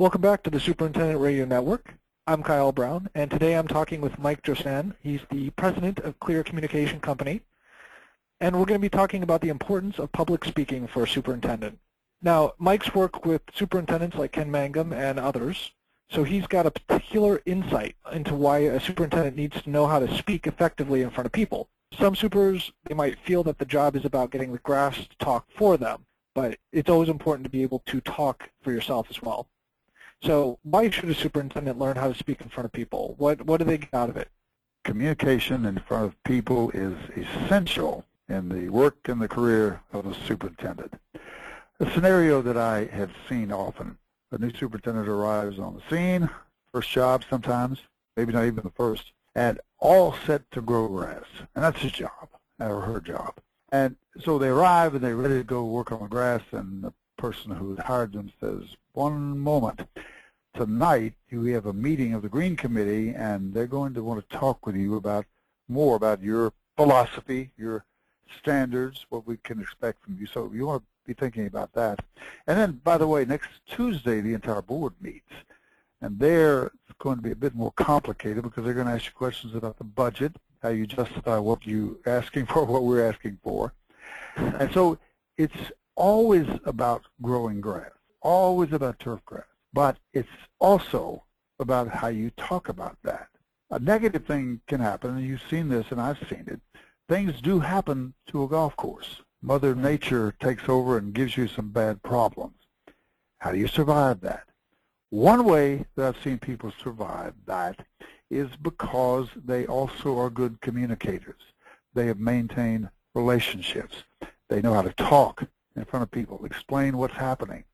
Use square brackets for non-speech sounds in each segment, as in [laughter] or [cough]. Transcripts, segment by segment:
Welcome back to the Superintendent Radio Network. I'm Kyle Brown, and today I'm talking with Mike Jousan. He's the president of Clear Communication Company, and we're going to be talking about the importance of public speaking for a superintendent. Now, Mike's worked with superintendents like Ken Mangum and others, so he's got a particular insight into why a superintendent needs to know how to speak effectively in front of people. Some supers, they might feel that the job is about getting the grass to talk for them, but it's always important to be able to talk for yourself as well. So why should a superintendent learn how to speak in front of people? What, what do they get out of it? Communication in front of people is essential in the work and the career of a superintendent. A scenario that I have seen often, a new superintendent arrives on the scene, first job sometimes, maybe not even the first, and all set to grow grass. And that's his job, or her job. And so they arrive and they're ready to go work on the grass, and the person who hired them says, one moment, tonight we have a meeting of the Green Committee, and they're going to want to talk with you about more about your philosophy, your standards, what we can expect from you. So you want to be thinking about that. And then, by the way, next Tuesday the entire board meets. And there it's going to be a bit more complicated because they're going to ask you questions about the budget, how you justify what you're asking for, [laughs] what we're asking for. And so it's always about growing grass, always about turf grass. But it's also about how you talk about that. A negative thing can happen, and you've seen this and I've seen it. Things do happen to a golf course. Mother hmm. Nature takes over and gives you some bad problems. How do you survive that? One way that I've seen people survive that is because they also are good communicators. They have maintained relationships. They know how to talk in front of people, explain what's happening.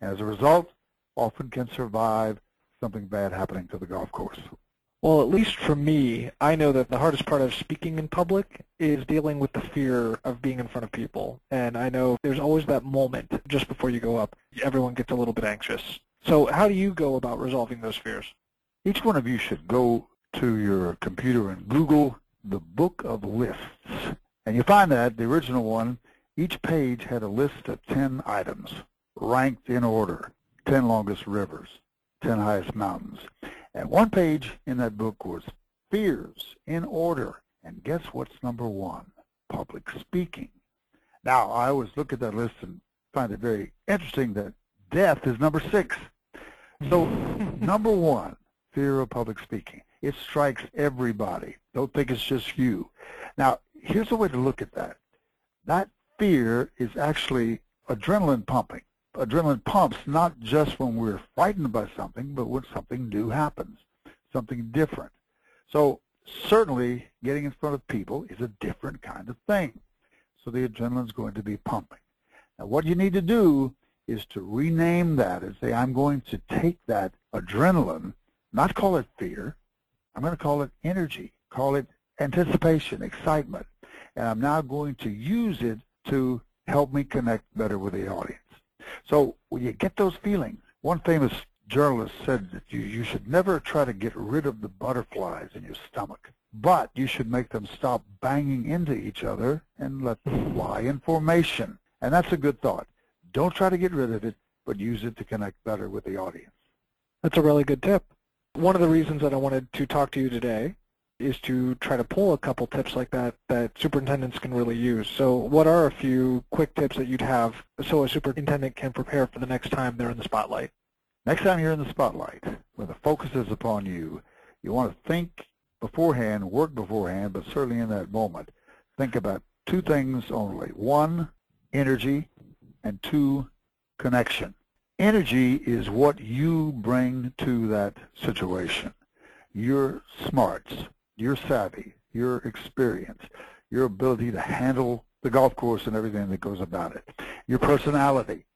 As a result, often can survive something bad happening to the golf course. Well, at least for me, I know that the hardest part of speaking in public is dealing with the fear of being in front of people. And I know there's always that moment just before you go up. Everyone gets a little bit anxious. So how do you go about resolving those fears? Each one of you should go to your computer and Google the Book of Lists. And you find that, the original one, each page had a list of 10 items, ranked in order, 10 longest rivers, 10 highest mountains. And one page in that book was fears in order. And guess what's number one? Public speaking. Now, I always look at that list and find it very interesting that death is number six. So [laughs] number one, fear of public speaking. It strikes everybody. Don't think it's just you. Now, here's a way to look at that. That fear is actually adrenaline pumping. Adrenaline pumps not just when we're frightened by something, but when something new happens, something different. So certainly getting in front of people is a different kind of thing. So the adrenaline is going to be pumping. Now what you need to do is to rename that and say, I'm going to take that adrenaline, not call it fear, I'm going to call it energy, call it anticipation, excitement, and I'm now going to use it to help me connect better with the audience. So when you get those feelings, one famous journalist said that you, you should never try to get rid of the butterflies in your stomach, but you should make them stop banging into each other and let them fly in formation. And that's a good thought. Don't try to get rid of it, but use it to connect better with the audience. That's a really good tip. One of the reasons that I wanted to talk to you today is to try to pull a couple tips like that that superintendents can really use. So what are a few quick tips that you'd have so a superintendent can prepare for the next time they're in the spotlight? Next time you're in the spotlight, when the focus is upon you, you want to think beforehand, work beforehand, but certainly in that moment, think about two things only. One, energy, and two, connection. Energy is what you bring to that situation. Your smarts, your savvy, your experience, your ability to handle the golf course and everything that goes about it. Your personality.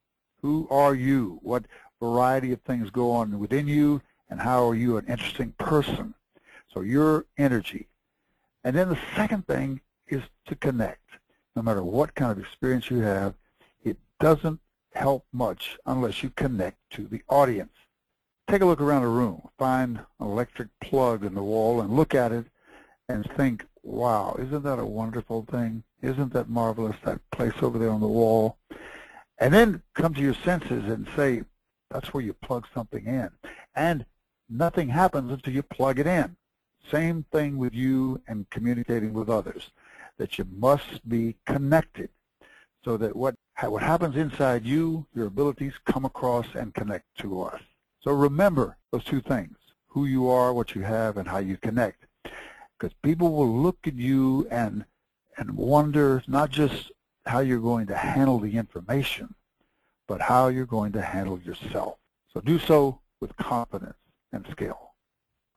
Who are you? What variety of things go on within you, and how are you an interesting person? So your energy. And then the second thing is to connect. No matter what kind of experience you have, it doesn't help much unless you connect to the audience. Take a look around a room. Find an electric plug in the wall and look at it and think, wow, isn't that a wonderful thing? Isn't that marvelous, that place over there on the wall? And then come to your senses and say, That's where you plug something in. And nothing happens until you plug it in. Same thing with you and communicating with others, that you must be connected so that what, what happens inside you, your abilities come across and connect to us. So remember those two things, who you are, what you have, and how you connect. Because people will look at you and, and wonder not just how you're going to handle the information, but how you're going to handle yourself. So do so with confidence and skill.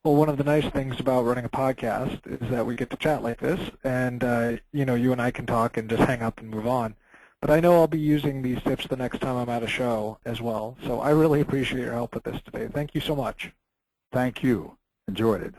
Well, one of the nice things about running a podcast is that we get to chat like this, and uh, you know, you and I can talk and just hang up and move on. But I know I'll be using these tips the next time I'm at a show as well. So I really appreciate your help with this today. Thank you so much. Thank you. Enjoyed it.